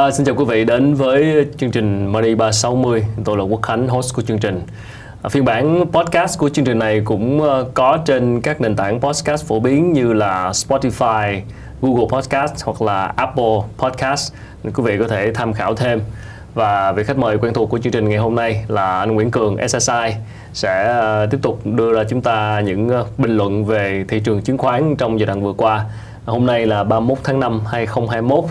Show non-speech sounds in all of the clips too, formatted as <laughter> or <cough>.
À, xin chào quý vị đến với chương trình Money 360. Tôi là Quốc Khánh, host của chương trình. À, phiên bản podcast của chương trình này cũng uh, có trên các nền tảng podcast phổ biến như là Spotify, Google Podcast hoặc là Apple Podcast. Quý vị có thể tham khảo thêm. Và vị khách mời quen thuộc của chương trình ngày hôm nay là anh Nguyễn Cường SSI sẽ uh, tiếp tục đưa ra chúng ta những uh, bình luận về thị trường chứng khoán trong giai đoạn vừa qua. Hôm nay là 31 tháng 5 2021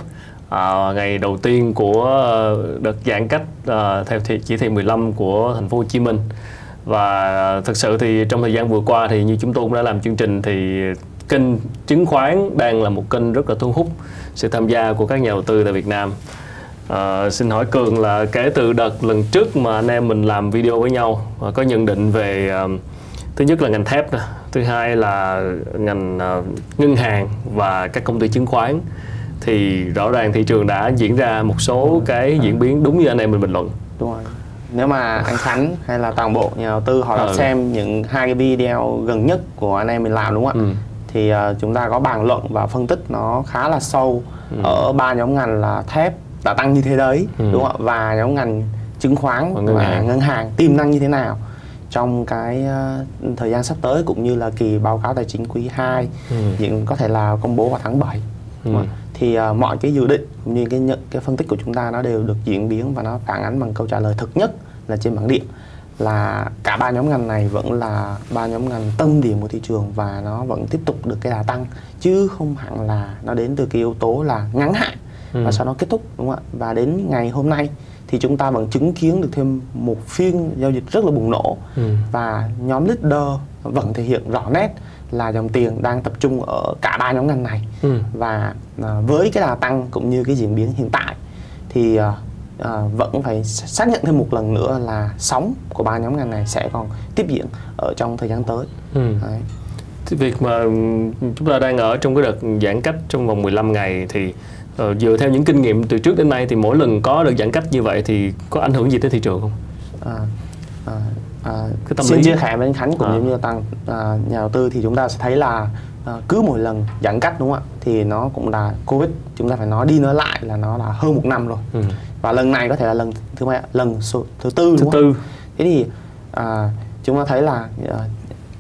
à, ngày đầu tiên của ờ, đợt giãn cách à, theo thị, chỉ thị 15 của thành phố Hồ Chí Minh. Và thực sự thì trong thời gian vừa qua thì như chúng tôi cũng đã làm chương trình thì kênh chứng khoán đang là một kênh rất là thu hút sự tham gia của các nhà đầu tư tại Việt Nam. À, xin hỏi Cường là kể từ đợt lần trước mà anh em mình làm video với nhau và có nhận định về uh, thứ nhất là ngành thép thứ hai là ngành uh, ngân hàng và các công ty chứng khoán thì rõ ràng thị trường đã diễn ra một số cái diễn biến đúng như anh em mình bình luận đúng rồi nếu mà anh Khánh hay là toàn bộ nhà đầu tư họ đã ừ. xem những hai cái video gần nhất của anh em mình làm đúng không ạ ừ. thì uh, chúng ta có bàn luận và phân tích nó khá là sâu ừ. ở ba nhóm ngành là thép đã tăng như thế đấy ừ. đúng không ạ và nhóm ngành chứng khoán và ngân, và hàng. ngân hàng tiềm năng như thế nào trong cái uh, thời gian sắp tới cũng như là kỳ báo cáo tài chính quý 2 ừ. những có thể là công bố vào tháng 7 ừ thì uh, mọi cái dự định cũng như cái nhận cái phân tích của chúng ta nó đều được diễn biến và nó phản ánh bằng câu trả lời thực nhất là trên bảng điện là cả ba nhóm ngành này vẫn là ba nhóm ngành tâm điểm của thị trường và nó vẫn tiếp tục được cái đà tăng chứ không hẳn là nó đến từ cái yếu tố là ngắn hạn ừ. và sau đó kết thúc đúng không ạ và đến ngày hôm nay thì chúng ta vẫn chứng kiến được thêm một phiên giao dịch rất là bùng nổ ừ. và nhóm leader vẫn thể hiện rõ nét là dòng tiền đang tập trung ở cả ba nhóm ngành này ừ. và à, với cái đà tăng cũng như cái diễn biến hiện tại thì à, à, vẫn phải xác nhận thêm một lần nữa là sóng của ba nhóm ngành này sẽ còn tiếp diễn ở trong thời gian tới. Ừ. Đấy. Thì việc mà chúng ta đang ở trong cái đợt giãn cách trong vòng 15 ngày thì uh, dựa theo những kinh nghiệm từ trước đến nay thì mỗi lần có đợt giãn cách như vậy thì có ảnh hưởng gì tới thị trường không? À, à, à, cái tâm xin lý... chia sẻ với anh Khánh cũng à. như tăng à, nhà đầu tư thì chúng ta sẽ thấy là à, cứ mỗi lần giãn cách đúng không ạ thì nó cũng là covid chúng ta phải nói đi nói lại là nó là hơn một năm rồi. Ừ. và lần này có thể là lần thứ mấy lần số, thứ tư thứ tư. Thế thì à, chúng ta thấy là à,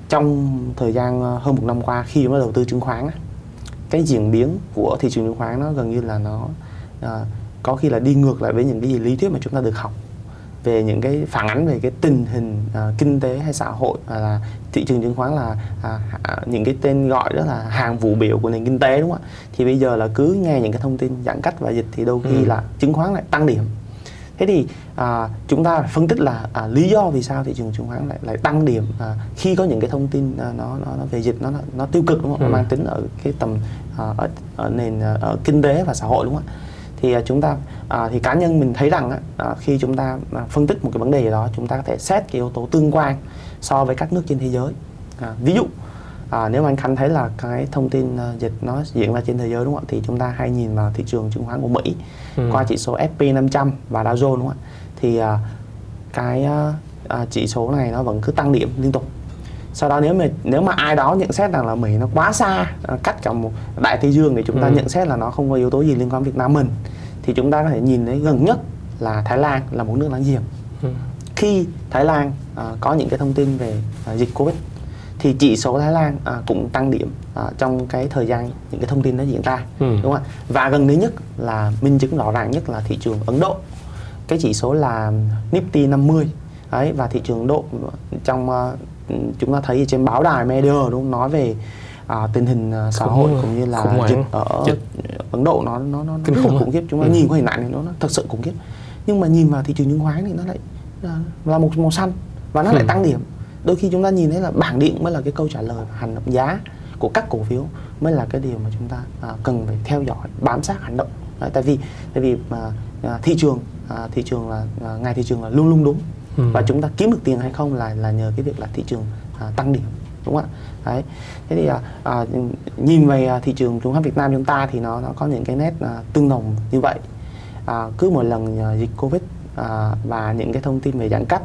trong thời gian à, hơn một năm qua khi chúng ta đầu tư chứng khoán cái diễn biến của thị trường chứng khoán nó gần như là nó à, có khi là đi ngược lại với những cái gì lý thuyết mà chúng ta được học về những cái phản ánh về cái tình hình uh, kinh tế hay xã hội uh, là thị trường chứng khoán là uh, những cái tên gọi đó là hàng vũ biểu của nền kinh tế đúng không ạ thì bây giờ là cứ nghe những cái thông tin giãn cách và dịch thì đôi khi ừ. là chứng khoán lại tăng điểm thế thì à, chúng ta phải phân tích là à, lý do vì sao thị trường chứng khoán lại lại tăng điểm à, khi có những cái thông tin à, nó, nó nó về dịch nó nó tiêu cực đúng không? Ừ. nó mang tính ở cái tầm à, ở, ở nền ở kinh tế và xã hội đúng không ạ thì à, chúng ta à, thì cá nhân mình thấy rằng à, khi chúng ta à, phân tích một cái vấn đề gì đó chúng ta có thể xét cái yếu tố tương quan so với các nước trên thế giới. À, ví dụ à, nếu anh khánh thấy là cái thông tin dịch nó diễn ra trên thế giới đúng không ạ? Thì chúng ta hay nhìn vào thị trường chứng khoán của Mỹ ừ. qua chỉ số S&P 500 và Dow Jones đúng không ạ? Thì cái chỉ số này nó vẫn cứ tăng điểm liên tục sau đó nếu mà nếu mà ai đó nhận xét rằng là Mỹ nó quá xa cách cả một đại tây dương thì chúng ta ừ. nhận xét là nó không có yếu tố gì liên quan Việt Nam mình thì chúng ta có thể nhìn thấy gần nhất là Thái Lan là một nước láng giềng ừ. khi Thái Lan uh, có những cái thông tin về uh, dịch Covid thì chỉ số Thái Lan uh, cũng tăng điểm uh, trong cái thời gian những cái thông tin đó diễn ra ừ. đúng không ạ và gần đây nhất là minh chứng rõ ràng nhất là thị trường Ấn Độ cái chỉ số là Nifty 50 ấy và thị trường Ấn Độ trong uh, chúng ta thấy trên báo đài media đúng không? nói về à, tình hình uh, xã hội cũng như là dịch ở dịch. Ấn Độ nó nó nó rất là khủng khiếp chúng ta ừ. nhìn qua hình ảnh này nó, nó thật sự khủng khiếp nhưng mà nhìn vào thị trường chứng khoán thì nó lại là một màu xanh và nó ừ. lại tăng điểm đôi khi chúng ta nhìn thấy là bảng điện mới là cái câu trả lời hành động giá của các cổ phiếu mới là cái điều mà chúng ta à, cần phải theo dõi bám sát hành động Đấy, tại vì tại vì mà à, thị trường à, thị trường là à, ngày thị trường là luôn luôn đúng ừ. và chúng ta kiếm được tiền hay không là là nhờ cái việc là thị trường à, tăng điểm đúng không ạ? Đấy. Thế thì à, à, nhìn về à, thị trường chứng khoán Việt Nam chúng ta thì nó nó có những cái nét à, tương đồng như vậy. À, cứ một lần à, dịch Covid à, và những cái thông tin về giãn cách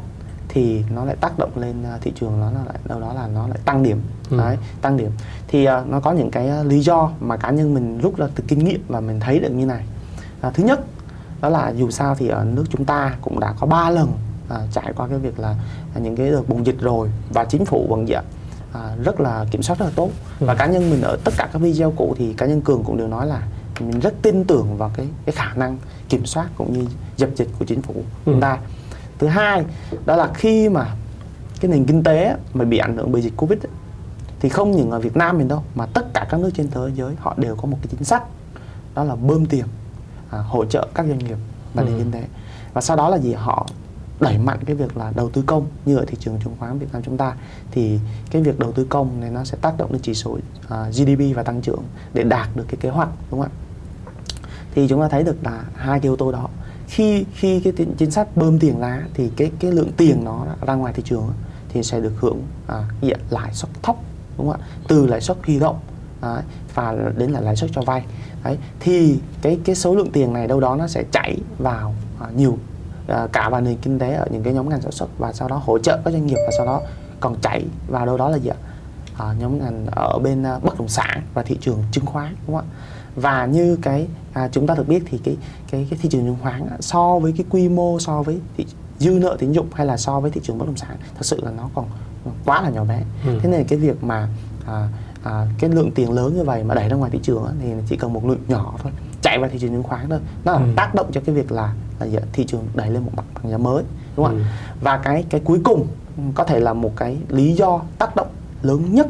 thì nó lại tác động lên à, thị trường nó lại đâu đó là nó lại tăng điểm. Ừ. đấy tăng điểm. Thì uh, nó có những cái uh, lý do mà cá nhân mình rút ra từ kinh nghiệm và mình thấy được như này. Uh, thứ nhất đó là dù sao thì ở nước chúng ta cũng đã có 3 lần à, trải qua cái việc là những cái đợt bùng dịch rồi và chính phủ vẫn dạ à, rất là kiểm soát rất là tốt ừ. và cá nhân mình ở tất cả các video cũ thì cá nhân cường cũng đều nói là mình rất tin tưởng vào cái cái khả năng kiểm soát cũng như dập dịch của chính phủ ừ. chúng ta thứ hai đó là khi mà cái nền kinh tế mà bị ảnh hưởng bởi dịch covid ấy, thì không những ở Việt Nam mình đâu mà tất cả các nước trên thế giới họ đều có một cái chính sách đó là bơm tiền à, hỗ trợ các doanh nghiệp và nền ừ. kinh tế và sau đó là gì họ đẩy mạnh cái việc là đầu tư công như ở thị trường chứng khoán Việt Nam chúng ta thì cái việc đầu tư công này nó sẽ tác động đến chỉ số à, uh, GDP và tăng trưởng để đạt được cái kế hoạch đúng không ạ? Thì chúng ta thấy được là hai cái yếu tố đó khi khi cái chính sách bơm tiền ra thì cái cái lượng tiền nó ra ngoài thị trường thì sẽ được hưởng à, lãi suất thấp đúng không ạ? Từ lãi suất huy động à, và đến là lãi suất cho vay. Đấy thì cái cái số lượng tiền này đâu đó nó sẽ chảy vào à, nhiều cả vào nền kinh tế ở những cái nhóm ngành sản xuất và sau đó hỗ trợ các doanh nghiệp và sau đó còn chảy vào đâu đó là gì ạ? À, nhóm ngành ở bên uh, bất động sản và thị trường chứng khoán đúng không ạ? Và như cái à, chúng ta được biết thì cái cái cái thị trường chứng khoán so với cái quy mô so với thị, dư nợ tín dụng hay là so với thị trường bất động sản thật sự là nó còn quá là nhỏ bé. Ừ. thế nên cái việc mà à, à, cái lượng tiền lớn như vậy mà đẩy ra ngoài thị trường thì chỉ cần một lượng nhỏ thôi chạy vào thị trường chứng khoán thôi nó ừ. tác động cho cái việc là là gì? thị trường đẩy lên một bậc bằng giá mới đúng không ừ. và cái cái cuối cùng có thể là một cái lý do tác động lớn nhất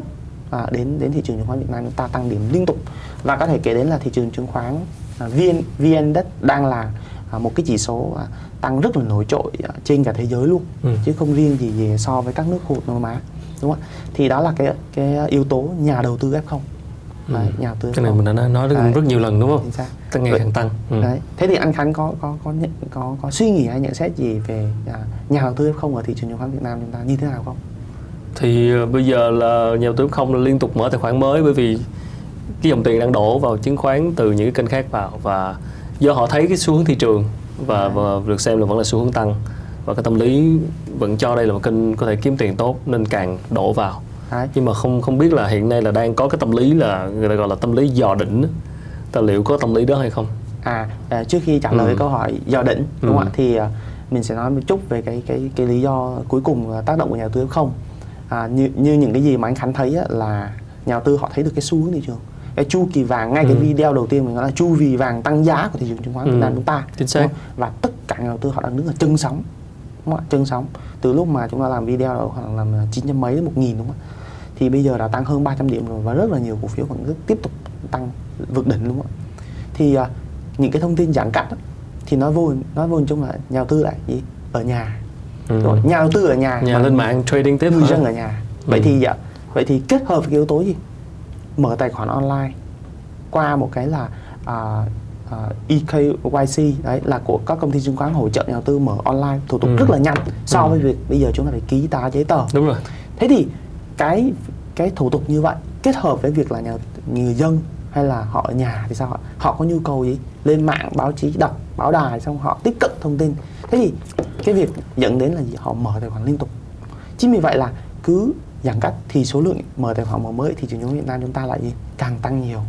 à, đến đến thị trường chứng khoán Việt Nam chúng ta tăng điểm liên tục và có thể kể đến là thị trường chứng khoán à, VN VN đang là à, một cái chỉ số à, tăng rất là nổi trội à, trên cả thế giới luôn ừ. chứ không riêng gì gì so với các nước khu vực Đông Nam Á đúng không ạ thì đó là cái cái yếu tố nhà đầu tư F0 Ừ. Đấy, nhà đầu tư cái này mình đã nói rất, rất nhiều lần đúng không? Tăng ngày càng tăng. Ừ. Đấy. Thế thì anh Khánh có có có nhận, có có suy nghĩ hay nhận xét gì về à, nhà đầu tư F0 ở thị trường chứng khoán Việt Nam chúng ta như thế nào không? Thì uh, bây giờ là nhà đầu tư F0 là liên tục mở tài khoản mới bởi vì cái dòng tiền đang đổ vào chứng khoán từ những cái kênh khác vào và do họ thấy cái xu hướng thị trường và, và được xem là vẫn là xu hướng tăng và cái tâm lý vẫn cho đây là một kênh có thể kiếm tiền tốt nên càng đổ vào Đấy. nhưng mà không không biết là hiện nay là đang có cái tâm lý là người ta gọi là tâm lý dò đỉnh ta liệu có tâm lý đó hay không à, à trước khi trả lời ừ. câu hỏi dò đỉnh đúng ừ. không ạ thì à, mình sẽ nói một chút về cái cái cái lý do cuối cùng tác động của nhà tư không à, như như những cái gì mà anh Khánh thấy á, là nhà đầu tư họ thấy được cái xu hướng thị trường cái chu kỳ vàng ngay ừ. cái video đầu tiên mình nói là chu kỳ vàng tăng giá của thị trường chứng khoán Việt Nam ừ. chúng ta chính xác và tất cả nhà đầu tư họ đang đứng ở chân sóng đúng không? chân sóng từ lúc mà chúng ta làm video đó khoảng làm chín trăm mấy đến một nghìn đúng không thì bây giờ đã tăng hơn 300 điểm rồi và rất là nhiều cổ phiếu vẫn tiếp tục tăng vượt đỉnh đúng không thì uh, những cái thông tin giãn cách đó, thì nói vô nói vô chung là nhà đầu tư lại gì? Ở nhà. Ừ. rồi nhà đầu tư ở nhà nhà lên mạng trading tiếp người dân ở nhà. Vậy ừ. thì dạ, vậy thì kết hợp với cái yếu tố gì? Mở tài khoản online qua một cái là uh, uh, EKYC đấy là của các công ty chứng khoán hỗ trợ nhà đầu tư mở online. Thủ tục ừ. rất là nhanh. So ừ. với việc bây giờ chúng ta phải ký tá giấy tờ. Đúng rồi. Thế thì cái cái thủ tục như vậy kết hợp với việc là nhà người dân hay là họ ở nhà thì sao họ họ có nhu cầu gì? Lên mạng báo chí đọc báo đài xong họ tiếp cận thông tin. Thế thì cái việc dẫn đến là gì? Họ mở tài khoản liên tục. Chính vì vậy là cứ giãn cách thì số lượng mở tài khoản mở mới thị trường yếu hiện Việt Nam chúng ta lại gì? Càng tăng nhiều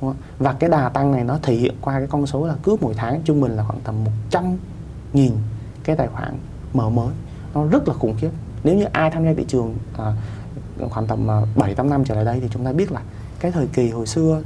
đúng không? và cái đà tăng này nó thể hiện qua cái con số là cứ mỗi tháng trung bình là khoảng tầm 100 nghìn cái tài khoản mở mới. Nó rất là khủng khiếp. Nếu như ai tham gia thị trường à, khoảng tầm 7 à, 8 năm trở lại đây thì chúng ta biết là cái thời kỳ hồi xưa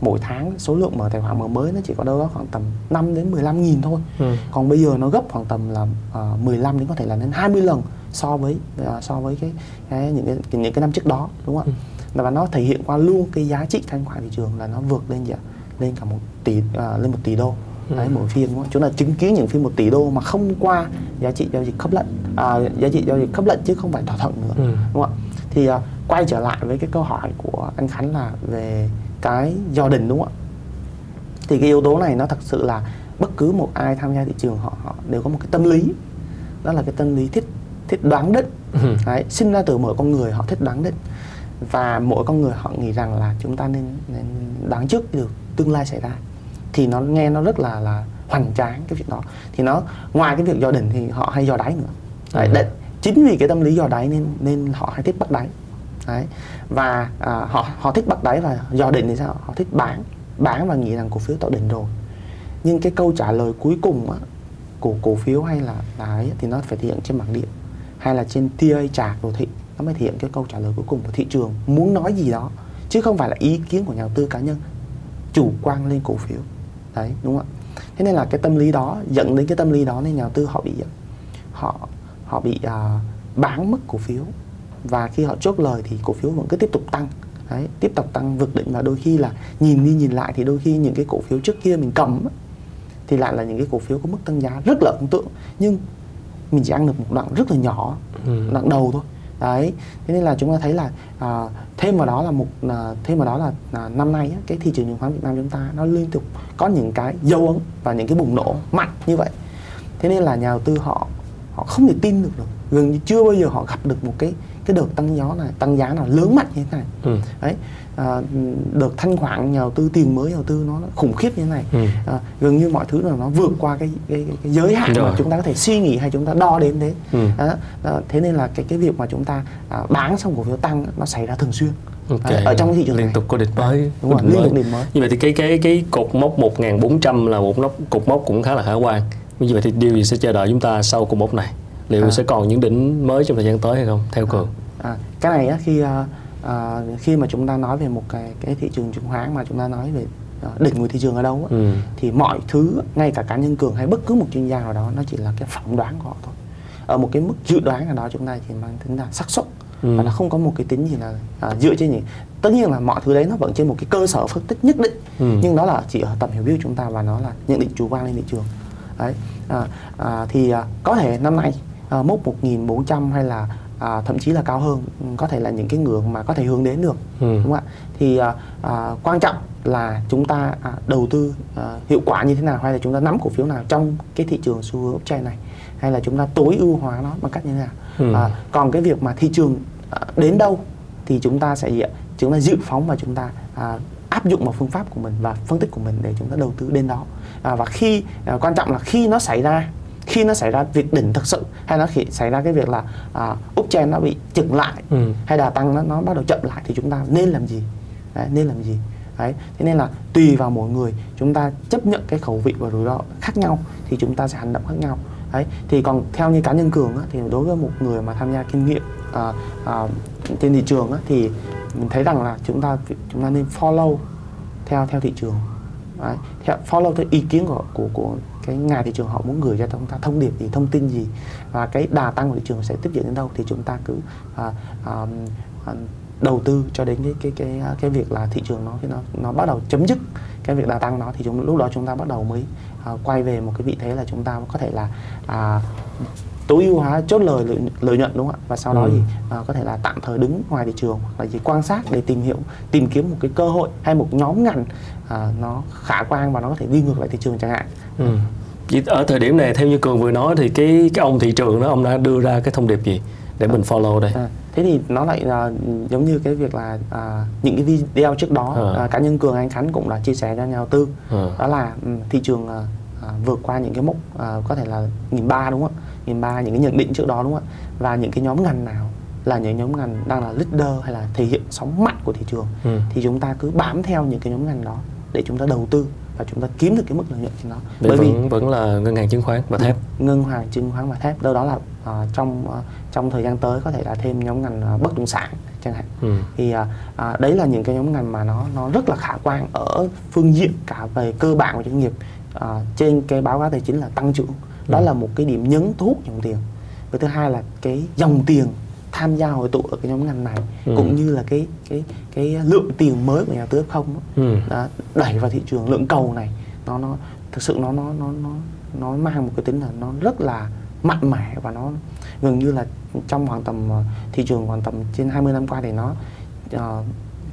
mỗi tháng số lượng mở tài khoản mở mới nó chỉ có đâu đó khoảng tầm 5 đến 15 nghìn thôi. Ừ. Còn bây giờ nó gấp khoảng tầm là uh, 15 đến có thể là đến 20 lần so với uh, so với cái, cái những cái những cái năm trước đó đúng không ạ? Ừ. Và nó thể hiện qua luôn cái giá trị thanh khoản thị trường là nó vượt lên gì ạ? Lên cả một tỷ uh, lên một tỷ đô. Ừ. Đấy, mỗi phiên đúng không? Chúng ta chứng kiến những phiên một tỷ đô mà không qua giá trị giao dịch khớp lệnh à, giá trị giao dịch khớp lệnh chứ không phải thỏa thuận nữa ừ. đúng không ạ? Thì uh, quay trở lại với cái câu hỏi của anh Khánh là về cái do đình đúng không ạ? Thì cái yếu tố này nó thật sự là bất cứ một ai tham gia thị trường họ họ đều có một cái tâm lý. Đó là cái tâm lý thích thích đoán định. Ừ. đấy sinh ra từ mỗi con người họ thích đoán định. Và mỗi con người họ nghĩ rằng là chúng ta nên nên đoán trước được tương lai xảy ra. Thì nó nghe nó rất là là hoành tráng cái việc đó. Thì nó ngoài cái việc dò đỉnh thì họ hay dò đáy nữa. Đấy, ừ chính vì cái tâm lý dò đáy nên nên họ hay thích bắt đáy. Đấy. Và à, họ họ thích bắt đáy và dò đỉnh thì sao? Họ thích bán. Bán và nghĩ rằng cổ phiếu tạo đỉnh rồi. Nhưng cái câu trả lời cuối cùng á, của cổ phiếu hay là đáy thì nó phải thể hiện trên bảng điện hay là trên TA chart đồ thị. Nó mới thể hiện cái câu trả lời cuối cùng của thị trường. Muốn nói gì đó chứ không phải là ý kiến của nhà đầu tư cá nhân chủ quan lên cổ phiếu. Đấy đúng không ạ? Thế nên là cái tâm lý đó dẫn đến cái tâm lý đó nên nhà đầu tư họ bị họ họ bị uh, bán mất cổ phiếu. Và khi họ chốt lời thì cổ phiếu vẫn cứ tiếp tục tăng. Đấy tiếp tục tăng vượt đỉnh và đôi khi là nhìn đi nhìn lại thì đôi khi những cái cổ phiếu trước kia mình cầm thì lại là những cái cổ phiếu có mức tăng giá rất là ấn tượng. Nhưng mình chỉ ăn được một đoạn rất là nhỏ ừ. đoạn đầu thôi. Đấy thế nên là chúng ta thấy là à, thêm vào đó là một à, thêm vào đó là à, năm nay á, cái thị trường chứng khoán Việt Nam chúng ta nó liên tục có những cái dấu ấn và những cái bùng nổ mạnh như vậy. Thế nên là nhà đầu tư họ họ không thể tin được được gần như chưa bao giờ họ gặp được một cái cái đợt tăng gió này tăng giá nào lớn mạnh như thế này ừ. đấy à, đợt thanh khoản nhà đầu tư tiền mới nhà đầu tư nó khủng khiếp như thế này ừ. à, gần như mọi thứ là nó vượt qua cái cái, cái, cái giới hạn Rồi. mà chúng ta có thể suy nghĩ hay chúng ta đo đến thế ừ. à, à, thế nên là cái cái việc mà chúng ta à, bán xong cổ phiếu tăng nó xảy ra thường xuyên Okay. ở trong thị trường liên này. tục có đỉnh mới đúng rồi, liên tục đỉnh mới như vậy thì cái cái cái cột mốc 1400 là một nóc cột mốc cũng khá là khả quan như vậy thì điều gì sẽ chờ đợi chúng ta sau cột mốc này liệu à. sẽ còn những đỉnh mới trong thời gian tới hay không theo cường à, cái này á, khi uh, uh, khi mà chúng ta nói về một cái cái thị trường chứng khoán mà chúng ta nói về uh, đỉnh của thị trường ở đâu á, ừ. thì mọi thứ ngay cả cá nhân cường hay bất cứ một chuyên gia nào đó nó chỉ là cái phỏng đoán của họ thôi ở một cái mức dự đoán nào đó chúng ta chỉ mang tính là xác suất ừ. và nó không có một cái tính gì là uh, dựa trên những tất nhiên là mọi thứ đấy nó vẫn trên một cái cơ sở phân tích nhất định ừ. nhưng đó là chỉ ở tầm hiểu biết của chúng ta và nó là nhận định chủ quan lên thị trường đấy à, à, thì à, có thể năm nay à, mốc 1.400 hay là à, thậm chí là cao hơn có thể là những cái ngưỡng mà có thể hướng đến được ừ. đúng không ạ thì à, à, quan trọng là chúng ta à, đầu tư à, hiệu quả như thế nào hay là chúng ta nắm cổ phiếu nào trong cái thị trường xu hướng blockchain này hay là chúng ta tối ưu hóa nó bằng cách như thế nào ừ. à, còn cái việc mà thị trường à, đến đâu thì chúng ta sẽ chúng ta dự phóng và chúng ta à, áp dụng vào phương pháp của mình và phân tích của mình để chúng ta đầu tư đến đó à, và khi à, quan trọng là khi nó xảy ra khi nó xảy ra việc đỉnh thực sự hay nó khi xảy ra cái việc là à, uptrend nó bị chững lại ừ. hay đà tăng nó nó bắt đầu chậm lại thì chúng ta nên làm gì Đấy, nên làm gì Đấy. Thế nên là tùy vào mỗi người chúng ta chấp nhận cái khẩu vị và rủi ro khác nhau thì chúng ta sẽ hành động khác nhau. Đấy. Thì còn theo như cá nhân cường á, thì đối với một người mà tham gia kinh nghiệm à, à, trên thị trường á, thì mình thấy rằng là chúng ta chúng ta nên follow theo theo thị trường Đấy. theo follow theo ý kiến của của của cái nhà thị trường họ muốn gửi cho chúng ta thông điệp gì thông tin gì và cái đà tăng của thị trường sẽ tiếp diễn đến đâu thì chúng ta cứ à, à, à, đầu tư cho đến cái cái cái à, cái việc là thị trường nó nó nó bắt đầu chấm dứt cái việc đà tăng nó thì chúng lúc đó chúng ta bắt đầu mới à, quay về một cái vị thế là chúng ta có thể là à, tối ưu hóa chốt lời lợi, lợi nhuận đúng không ạ và sau đó ừ. thì à, có thể là tạm thời đứng ngoài thị trường hoặc là chỉ quan sát để tìm hiểu tìm kiếm một cái cơ hội hay một nhóm ngành à, nó khả quan và nó có thể đi ngược lại thị trường chẳng hạn ừ. ở thời điểm này theo như cường vừa nói thì cái cái ông thị trường đó ông đã đưa ra cái thông điệp gì để mình follow đây à, thế thì nó lại là giống như cái việc là à, những cái video trước đó à. À, cá nhân cường anh khánh cũng đã chia sẻ cho nhà đầu tư à. đó là um, thị trường à, à, vượt qua những cái mốc à, có thể là nghìn ba đúng không ạ nghìn ba những cái nhận định trước đó đúng không ạ? Và những cái nhóm ngành nào là những nhóm ngành đang là leader hay là thể hiện sóng mạnh của thị trường ừ. thì chúng ta cứ bám theo những cái nhóm ngành đó để chúng ta đầu tư và chúng ta kiếm được cái mức lợi nhuận trên đó. Bởi vẫn, vì vẫn là ngân hàng chứng khoán và thép. Ngân hàng chứng khoán và thép. Đâu đó là uh, trong uh, trong thời gian tới có thể là thêm nhóm ngành uh, bất động sản chẳng hạn. Ừ. thì uh, uh, đấy là những cái nhóm ngành mà nó nó rất là khả quan ở phương diện cả về cơ bản của doanh nghiệp. Uh, trên cái báo cáo tài chính là tăng trưởng đó ừ. là một cái điểm nhấn thu hút dòng tiền và thứ hai là cái dòng tiền tham gia hội tụ ở cái nhóm ngành này ừ. cũng như là cái cái cái lượng tiền mới của nhà tư không ừ. đẩy vào thị trường lượng cầu này nó nó thực sự nó nó nó nó nó mang một cái tính là nó rất là mạnh mẽ và nó gần như là trong khoảng tầm ờ, thị trường khoảng tầm trên 20 năm qua thì nó uh,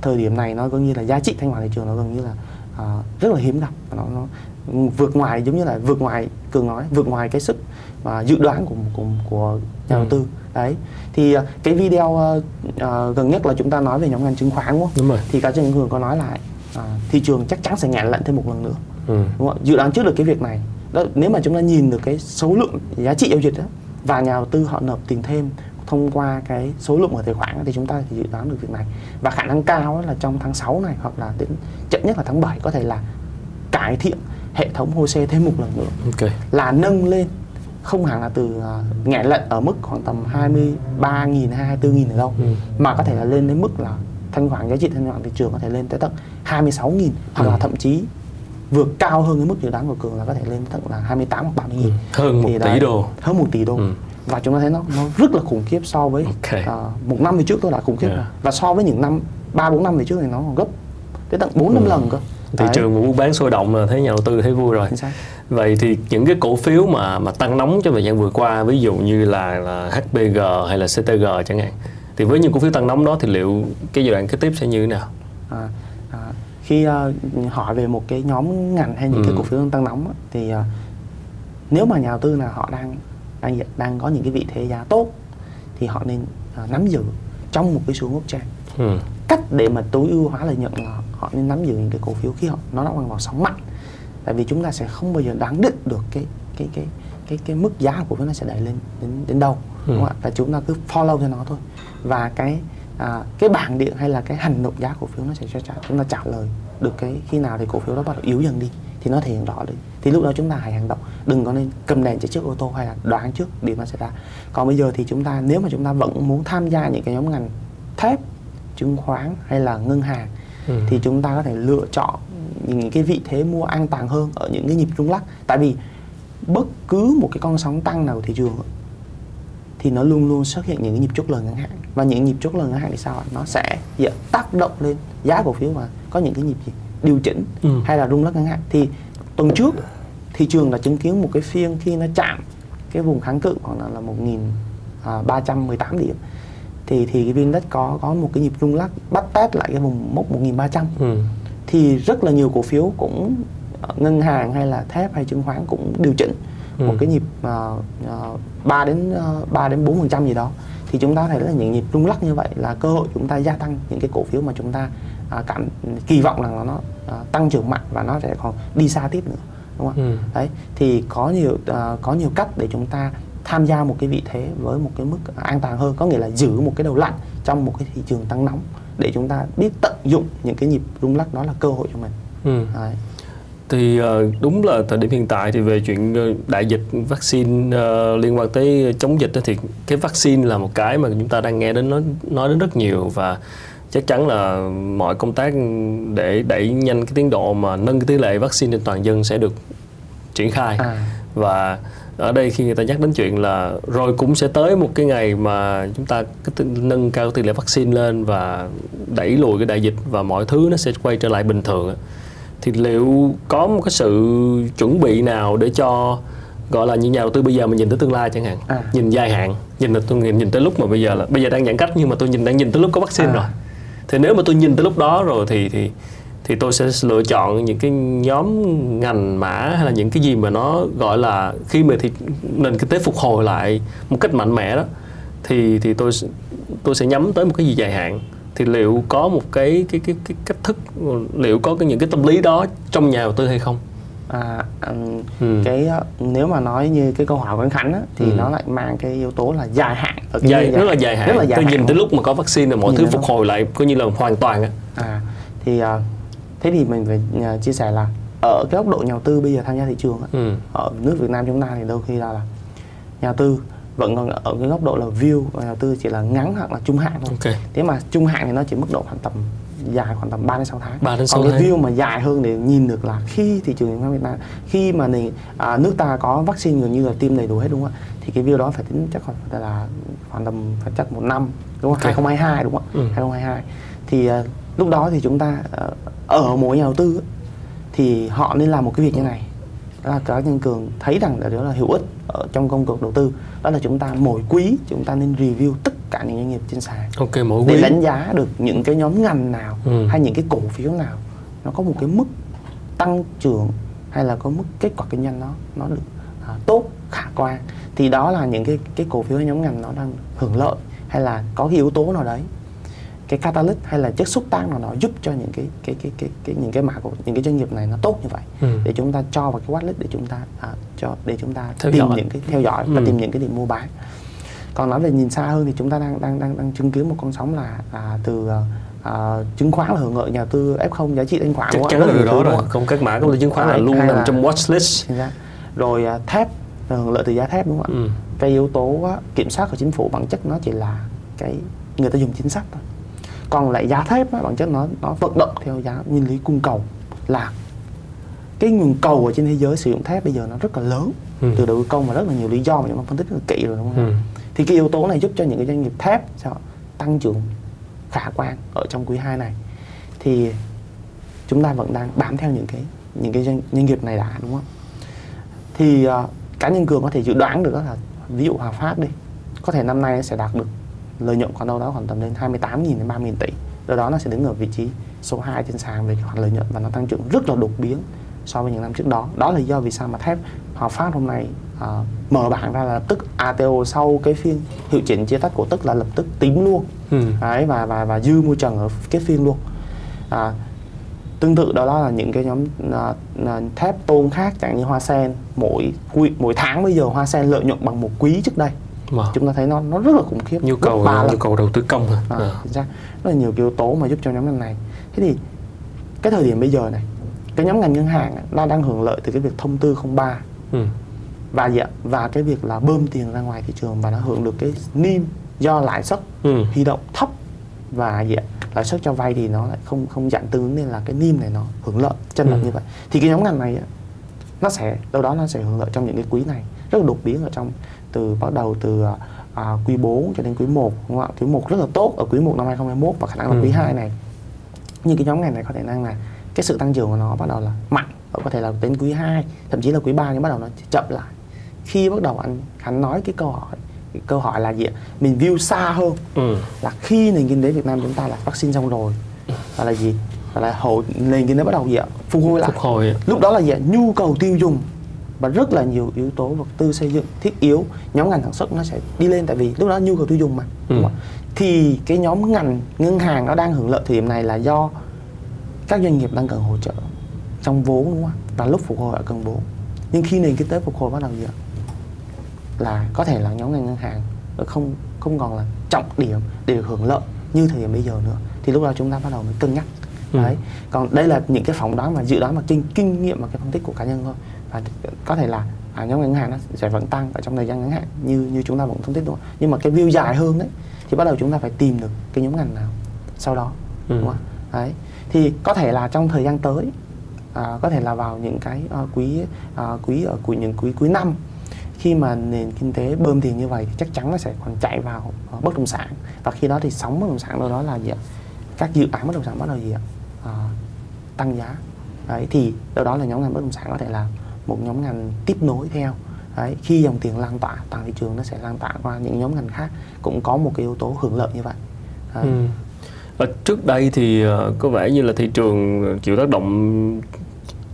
thời điểm này nó gần như là giá trị thanh khoản thị trường nó gần như là uh, rất là hiếm gặp và nó, nó vượt ngoài giống như là vượt ngoài cường nói vượt ngoài cái sức và dự đoán của của, của nhà đầu ừ. tư đấy thì uh, cái video uh, uh, gần nhất là chúng ta nói về nhóm ngành chứng khoán đúng không đúng rồi. thì cá nhân cường có nói lại uh, thị trường chắc chắn sẽ ngạn lận thêm một lần nữa ừ. đúng không? dự đoán trước được cái việc này đó, nếu mà chúng ta nhìn được cái số lượng giá trị giao dịch đó và nhà đầu tư họ nộp tiền thêm thông qua cái số lượng ở tài khoản thì chúng ta thì dự đoán được việc này và khả năng cao là trong tháng 6 này hoặc là đến chậm nhất là tháng 7 có thể là cải thiện hệ thống HOSE thêm một lần nữa ok là nâng lên không hẳn là từ uh, ngại lệnh ở mức khoảng tầm 23.000 hay 24.000 ở đâu Ừ. mà có thể là lên đến mức là thanh khoản giá trị thanh khoản thị trường có thể lên tới tận 26.000 hoặc Ừ. là thậm chí vượt cao hơn cái mức dự đoán của cường là có thể lên tận là 28 hoặc 30 nghìn hơn một tỷ đấy, đô hơn 1 tỷ đô Ừ. và chúng ta thấy nó nó rất là khủng khiếp so với Ok. à, một năm về trước tôi đã khủng khiếp Yeah. rồi và so với những năm ba bốn năm về trước thì nó còn gấp tới tận bốn năm Ừ. lần cơ thị Đấy, trường buôn bán sôi động là thấy nhà đầu tư thấy vui rồi. Vậy thì những cái cổ phiếu mà mà tăng nóng trong thời gian vừa qua ví dụ như là, là HPG hay là CTG chẳng hạn thì với những cổ phiếu tăng nóng đó thì liệu cái giai đoạn kế tiếp sẽ như thế nào? À, à, khi à, hỏi về một cái nhóm ngành hay những cái Ừ. cổ phiếu tăng nóng thì à, nếu mà nhà đầu tư nào họ đang đang đang có những cái vị thế giá tốt thì họ nên à, nắm giữ trong một cái xu hướng uptrend ừ. cách để mà tối ưu hóa lợi nhuận là họ nên nắm giữ những cái cổ phiếu khi họ nó đang vào sóng mạnh. Tại vì chúng ta sẽ không bao giờ đoán định được cái cái cái cái cái mức giá của nó sẽ đẩy lên đến đến đâu Ừ. đúng không ạ? Và chúng ta cứ follow theo nó thôi. Và cái à, cái bảng điện hay là cái hành động giá cổ phiếu nó sẽ cho trả chúng ta trả lời được cái khi nào thì cổ phiếu đó bắt đầu yếu dần đi thì nó thể hiện rõ đấy thì lúc đó chúng ta hãy hành động. Đừng có nên cầm đèn chạy trước ô tô hay là đoán trước điều nó sẽ ra. Còn bây giờ thì chúng ta nếu mà chúng ta vẫn muốn tham gia những cái nhóm ngành thép chứng khoán hay là ngân hàng Ừ. thì chúng ta có thể lựa chọn những cái vị thế mua an toàn hơn ở những cái nhịp rung lắc. Tại vì bất cứ một cái con sóng tăng nào của thị trường thì nó luôn luôn xuất hiện những cái nhịp chốt lời ngắn hạn. Và những nhịp chốt lời ngắn hạn thì sao nó sẽ dạ, tác động lên giá cổ phiếu và có những cái nhịp gì? Điều chỉnh Ừ. hay là rung lắc ngắn hạn. Thì tuần trước thị trường đã chứng kiến một cái phiên khi nó chạm cái vùng kháng cự khoảng là, là 1.318 điểm thì thì cái viên đất có có một cái nhịp rung lắc bắt test lại cái vùng mốc 1.300 Ừ. thì rất là nhiều cổ phiếu cũng ờ, ngân hàng hay là thép hay chứng khoán cũng điều chỉnh Ừ. một cái nhịp uh, uh, 3 đến uh, 3 đến 4 phần trăm gì đó thì chúng ta thấy là những nhịp rung lắc như vậy là cơ hội chúng ta gia tăng những cái cổ phiếu mà chúng ta à, cảm kỳ vọng rằng là nó à, tăng trưởng mạnh và nó sẽ còn đi xa tiếp nữa đúng không? Ừ. đấy thì có nhiều à, có nhiều cách để chúng ta tham gia một cái vị thế với một cái mức an toàn hơn có nghĩa là giữ một cái đầu lạnh trong một cái thị trường tăng nóng để chúng ta biết tận dụng những cái nhịp rung lắc đó là cơ hội cho mình Ừ. đấy. thì ờ, đúng là thời điểm hiện tại thì về chuyện ờ, đại dịch vaccine ờ, liên quan tới chống dịch thì cái vaccine là một cái mà chúng ta đang nghe đến nói nói đến rất nhiều và chắc chắn là mọi công tác để đẩy nhanh cái tiến độ mà nâng cái tỷ lệ vaccine trên toàn dân sẽ được triển khai à và ở đây khi người ta nhắc đến chuyện là rồi cũng sẽ tới một cái ngày mà chúng ta nâng cao tỷ lệ vaccine lên và đẩy lùi cái đại dịch và mọi thứ nó sẽ quay trở lại bình thường thì liệu có một cái sự chuẩn bị nào để cho gọi là những nhà đầu tư bây giờ mình nhìn tới tương lai chẳng hạn À. nhìn dài hạn nhìn là tôi nhìn, nhìn tới lúc mà bây giờ là bây giờ đang giãn cách nhưng mà tôi nhìn đang nhìn tới lúc có vaccine À. rồi thì nếu mà tôi nhìn tới lúc đó rồi thì thì thì tôi sẽ lựa chọn những cái nhóm ngành mã hay là những cái gì mà nó gọi là khi mà thì nền kinh tế phục hồi lại một cách mạnh mẽ đó thì thì tôi tôi sẽ nhắm tới một cái gì dài hạn. Thì liệu có một cái cái cái cái cách thức liệu có cái những cái tâm lý đó trong nhà đầu tư hay không? À, ừm, Ừ. cái ờ, nếu mà nói như cái câu hỏi của anh Khánh á, thì Ừ. nó lại mang cái yếu tố là dài hạn ở cái dài dài- rất là dài hạn. Rất là dài tôi hạn nhìn tới lúc mà có vaccine là mọi Nhìn thứ phục hồi lại coi như là hoàn toàn á. À thì ờ, thế thì mình phải ờ, chia sẻ là ở cái góc độ nhà đầu tư bây giờ tham gia thị trường ừ. ở nước Việt Nam chúng ta thì đôi khi là, là nhà đầu tư vẫn còn ở cái góc độ là view và nhà đầu tư chỉ là ngắn hoặc là trung hạn thôi ok thế mà trung hạn thì nó chỉ mức độ khoảng tầm dài khoảng tầm 3 đến 6 tháng. Ba đến sáu Còn cái view mà dài hơn để nhìn được là khi thị trường chứng khoán Việt Nam khi mà nền à, nước ta có vaccine gần như là tiêm đầy đủ hết đúng không ạ? Thì cái view đó phải tính chắc khoảng là khoảng tầm phải chắc một năm đúng không? Ok. 2022 đúng không ạ? Ừ. 2022 thì à, lúc đó thì chúng ta à, ở mỗi nhà đầu tư thì họ nên làm một cái việc như này. Đó là cá nhân cường thấy rằng là đó là hữu ích ở trong công cuộc đầu tư. Đó là chúng ta mỗi quý chúng ta nên review tất cả những doanh nghiệp trên sàn. Ok mỗi để quý. đánh giá được những cái nhóm ngành nào Ừ. hay những cái cổ phiếu nào nó có một cái mức tăng trưởng hay là có mức kết quả kinh doanh nó nó được à, tốt khả quan. Thì đó là những cái cái cổ phiếu hay nhóm ngành nó đang hưởng lợi hay là có cái yếu tố nào đấy cái catalyst hay là chất xúc tác nào đó giúp cho những cái cái cái cái, cái những cái mã của những cái doanh nghiệp này nó tốt như vậy Ừ. để chúng ta cho vào cái watchlist để chúng ta à, cho để chúng ta Theo tìm dõi. những cái theo dõi và Ừ. tìm những cái điểm mua bán còn nói về nhìn xa hơn thì chúng ta đang đang đang đang chứng kiến một con sóng là à, từ à, à, chứng khoán là hưởng lợi nhà tư F0 giá trị thanh khoản chắc chắn là điều đó rồi không các mã công ty chứng khoán là luôn nằm là... trong watchlist rồi à, thép hưởng lợi từ giá thép đúng không ạ ừ. cái yếu tố á, kiểm soát của chính phủ bản chất nó chỉ là cái người ta dùng chính sách thôi còn lại giá thép á, bản chất nó nó vận động theo giá nguyên lý cung cầu là cái nguồn cầu ở trên thế giới sử dụng thép bây giờ nó rất là lớn ừ. từ đầu công và rất là nhiều lý do mà chúng ta phân tích rất kỹ rồi đúng không? Ừ. thì cái yếu tố này giúp cho những cái doanh nghiệp thép sao tăng trưởng khả quan ở trong quý 2 này thì chúng ta vẫn đang bám theo những cái những cái doanh, doanh nghiệp này đã đúng không? Thì uh, cá nhân cường có thể dự đoán được là ví dụ Hòa Phát đi có thể năm nay sẽ đạt được lợi nhuận khoảng đâu đó khoảng tầm đến 28.000 đến 30.000 tỷ. Do đó nó sẽ đứng ở vị trí số 2 trên sàn về cái khoản lợi nhuận và nó tăng trưởng rất là đột biến so với những năm trước đó. Đó là do vì sao mà thép Hòa Phát hôm nay uh, mở bảng ra là lập tức ATO sau cái phiên hiệu chỉnh chia tách cổ tức là lập tức tím luôn. Ừ. đấy và và và dư mua trần ở cái phiên luôn. À, tương tự đó là những cái nhóm uh, thép tôn khác chẳng như hoa sen. Mỗi quý, mỗi tháng bây giờ hoa sen lợi nhuận bằng một quý trước đây mà. Vâng. chúng ta thấy nó nó rất là khủng khiếp nhu cầu nhu cầu đầu tư công à, à. rất là nhiều yếu tố mà giúp cho nhóm ngành này thế thì cái thời điểm bây giờ này cái nhóm ngành ngân hàng nó đang hưởng lợi từ cái việc thông tư 03 ừ. và dạ, và cái việc là bơm tiền ra ngoài thị trường và nó hưởng được cái niêm do lãi suất ừ. huy động thấp và dạ, lãi suất cho vay thì nó lại không không giảm tương ứng nên là cái niêm này nó hưởng lợi chân ừ. như vậy thì cái nhóm ngành này nó sẽ đâu đó nó sẽ hưởng lợi trong những cái quý này rất là đột biến ở trong từ bắt đầu từ à, quý 4 cho đến quý 1 đúng không ạ? Quý 1 rất là tốt ở quý 1 năm 2021 và khả năng là ừ. quý 2 này. Nhưng cái nhóm ngành này có thể năng là cái sự tăng trưởng của nó bắt đầu là mạnh có thể là đến quý 2 thậm chí là quý 3 nhưng bắt đầu nó chậm lại. Khi bắt đầu anh hắn nói cái câu hỏi cái câu hỏi là gì ạ? Mình view xa hơn. Ừ. là khi nền kinh tế Việt Nam chúng ta là vaccine xong rồi là là gì? Là hồi nền kinh tế bắt đầu gì ạ? Phục hồi lại. Phục hồi. Lúc đó là gì ạ? Nhu cầu tiêu dùng và rất là nhiều yếu tố vật tư xây dựng thiết yếu. Nhóm ngành sản xuất nó sẽ đi lên tại vì lúc đó nhu cầu tiêu dùng mà. Ừ. thì cái nhóm ngành ngân hàng nó đang hưởng lợi thời điểm này là do các doanh nghiệp đang cần hỗ trợ trong vốn đúng không? Và lúc phục hồi họ cần vốn. Nhưng khi nền kinh tế phục hồi bắt đầu gì ạ là có thể là nhóm ngành ngân hàng không không còn là trọng điểm để hưởng lợi như thời điểm bây giờ nữa. Thì lúc đó chúng ta bắt đầu mới cân nhắc. Ừ. đấy. Còn đây là những cái phỏng đoán và dự đoán mà kinh kinh nghiệm và cái phân tích của cá nhân thôi và có thể là à, nhóm ngân hàng nó sẽ vẫn tăng ở trong thời gian ngắn hạn như như chúng ta vẫn phân tích đúng không nhưng mà cái view dài hơn đấy thì bắt đầu chúng ta phải tìm được cái nhóm ngành nào sau đó ừ. đúng không đấy thì có thể là trong thời gian tới à, có thể là vào những cái uh, quý uh, quý ở quý những quý cuối năm khi mà nền kinh tế bơm tiền như vậy thì chắc chắn nó sẽ còn chạy vào uh, bất động sản. Và khi đó thì sóng bất động sản đâu đó là gì ạ? Các dự án bất động sản bắt đầu gì ạ? Uh, tăng giá. Đấy thì đâu đó là nhóm ngành bất động sản có thể là một nhóm ngành tiếp nối theo đấy khi dòng tiền lan tỏa toàn thị trường nó sẽ lan tỏa qua những nhóm ngành khác cũng có một cái yếu tố hưởng lợi như vậy đấy. Ừ. Trước đây thì uh, có vẻ như là thị trường chịu tác động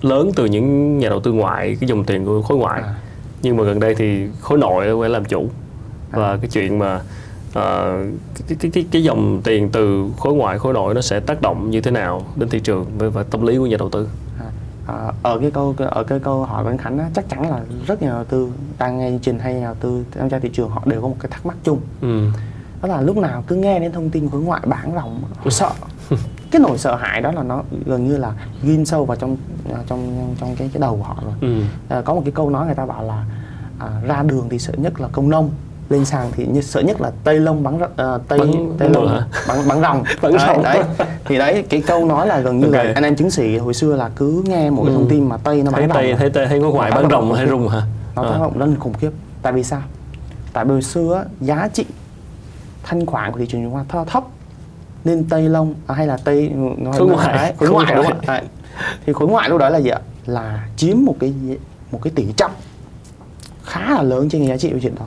lớn từ những nhà đầu tư ngoại cái dòng tiền của khối ngoại à. nhưng mà gần đây thì khối nội phải làm chủ à. và cái chuyện mà uh, cái, cái, cái, cái dòng tiền từ khối ngoại khối nội nó sẽ tác động như thế nào đến thị trường và tâm lý của nhà đầu tư à. À, ở cái câu ở cái câu hỏi của anh Khánh á, chắc chắn là rất nhiều nhà đầu tư đang nghe chương trình hay nhà đầu tư tham gia thị trường họ đều có một cái thắc mắc chung. Ừ. Đó là lúc nào cứ nghe đến thông tin khối ngoại bán ròng họ sợ. <laughs> Cái nỗi sợ hãi đó là nó gần như là ghim sâu vào trong à, trong trong cái cái đầu của họ rồi. Ừ. à, có một cái câu nói người ta bảo là à, ra đường thì sợ nhất là công nông lên sàn thì như sợ nhất là tây lông bắn uh, tây bắn, tây lông bắn bắn rồng. <laughs> Bắn rồng. đấy. Thì đấy cái câu nói là gần như okay. là anh em chứng sĩ hồi xưa là cứ nghe một cái thông ừ. tin mà tây nó bắn thấy tây thấy tây hay có ngoại bắn rồng hay rung hả? Nó tác động rất khủng khiếp. Tại vì sao? Tại vì hồi xưa giá trị thanh khoản của thị trường chứng khoán thấp nên tây long à, hay là tây khối ngoại. đấy, khối ngoại đúng không ạ? Thì khối ngoại lúc đó là gì ạ? Là chiếm một cái một cái tỷ trọng khá là lớn trên cái giá trị của chuyện đó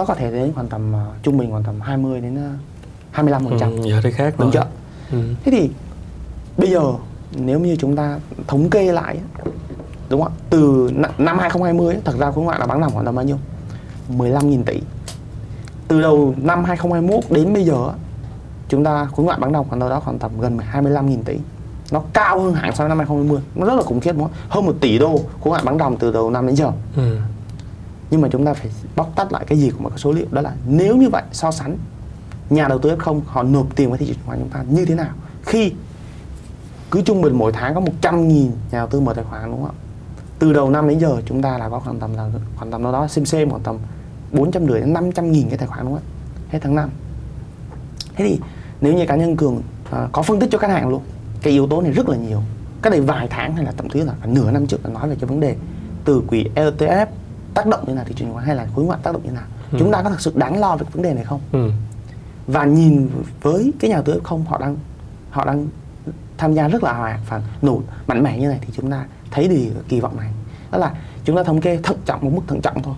nó có thể đến khoảng tầm uh, trung bình khoảng tầm 20 đến uh, 25 phần trăm. Ừ, giờ thì khác rồi. ừ. thế thì bây giờ nếu như chúng ta thống kê lại đúng không từ năm 2020 thật ra khối ngoại là bán lỏng khoảng tầm bao nhiêu? 15.000 tỷ. Từ đầu năm 2021 đến bây giờ chúng ta khối ngoại bán đồng khoảng đâu đó khoảng tầm gần 25.000 tỷ. Nó cao hơn hẳn so với năm 2020 nó rất là khủng khiếp đúng không hơn một tỷ đô khối ngoại bán đồng từ đầu năm đến giờ. Ừ nhưng mà chúng ta phải bóc tách lại cái gì của một cái số liệu. Đó là nếu như vậy so sánh nhà đầu tư F0 họ nộp tiền vào thị trường chứng khoán chúng ta như thế nào? Khi cứ trung bình mỗi tháng có 100 nghìn nhà đầu tư mở tài khoản đúng không ạ? Từ đầu năm đến giờ chúng ta là có khoảng tầm là khoảng tầm đâu đó xem xem khoảng tầm 400 rưỡi đến 500 nghìn cái tài khoản đúng không ạ? Hết tháng năm. Thế thì nếu như cá nhân cường à, có phân tích cho khách hàng luôn cái yếu tố này rất là nhiều. Cái này vài tháng hay là thậm chí là nửa năm trước là nói về cái vấn đề từ quỹ ETF tác động như nào thị trường chứng khoán hay là khối ngoại tác động như nào? Ừ. chúng ta có thực sự đáng lo về vấn đề này không? Ừ. và nhìn với cái nhà đầu tư không họ đang họ đang tham gia rất là hòa và nổi mạnh mẽ như này thì chúng ta thấy được kỳ vọng này. Đó là chúng ta thống kê thận trọng một mức thận trọng thôi.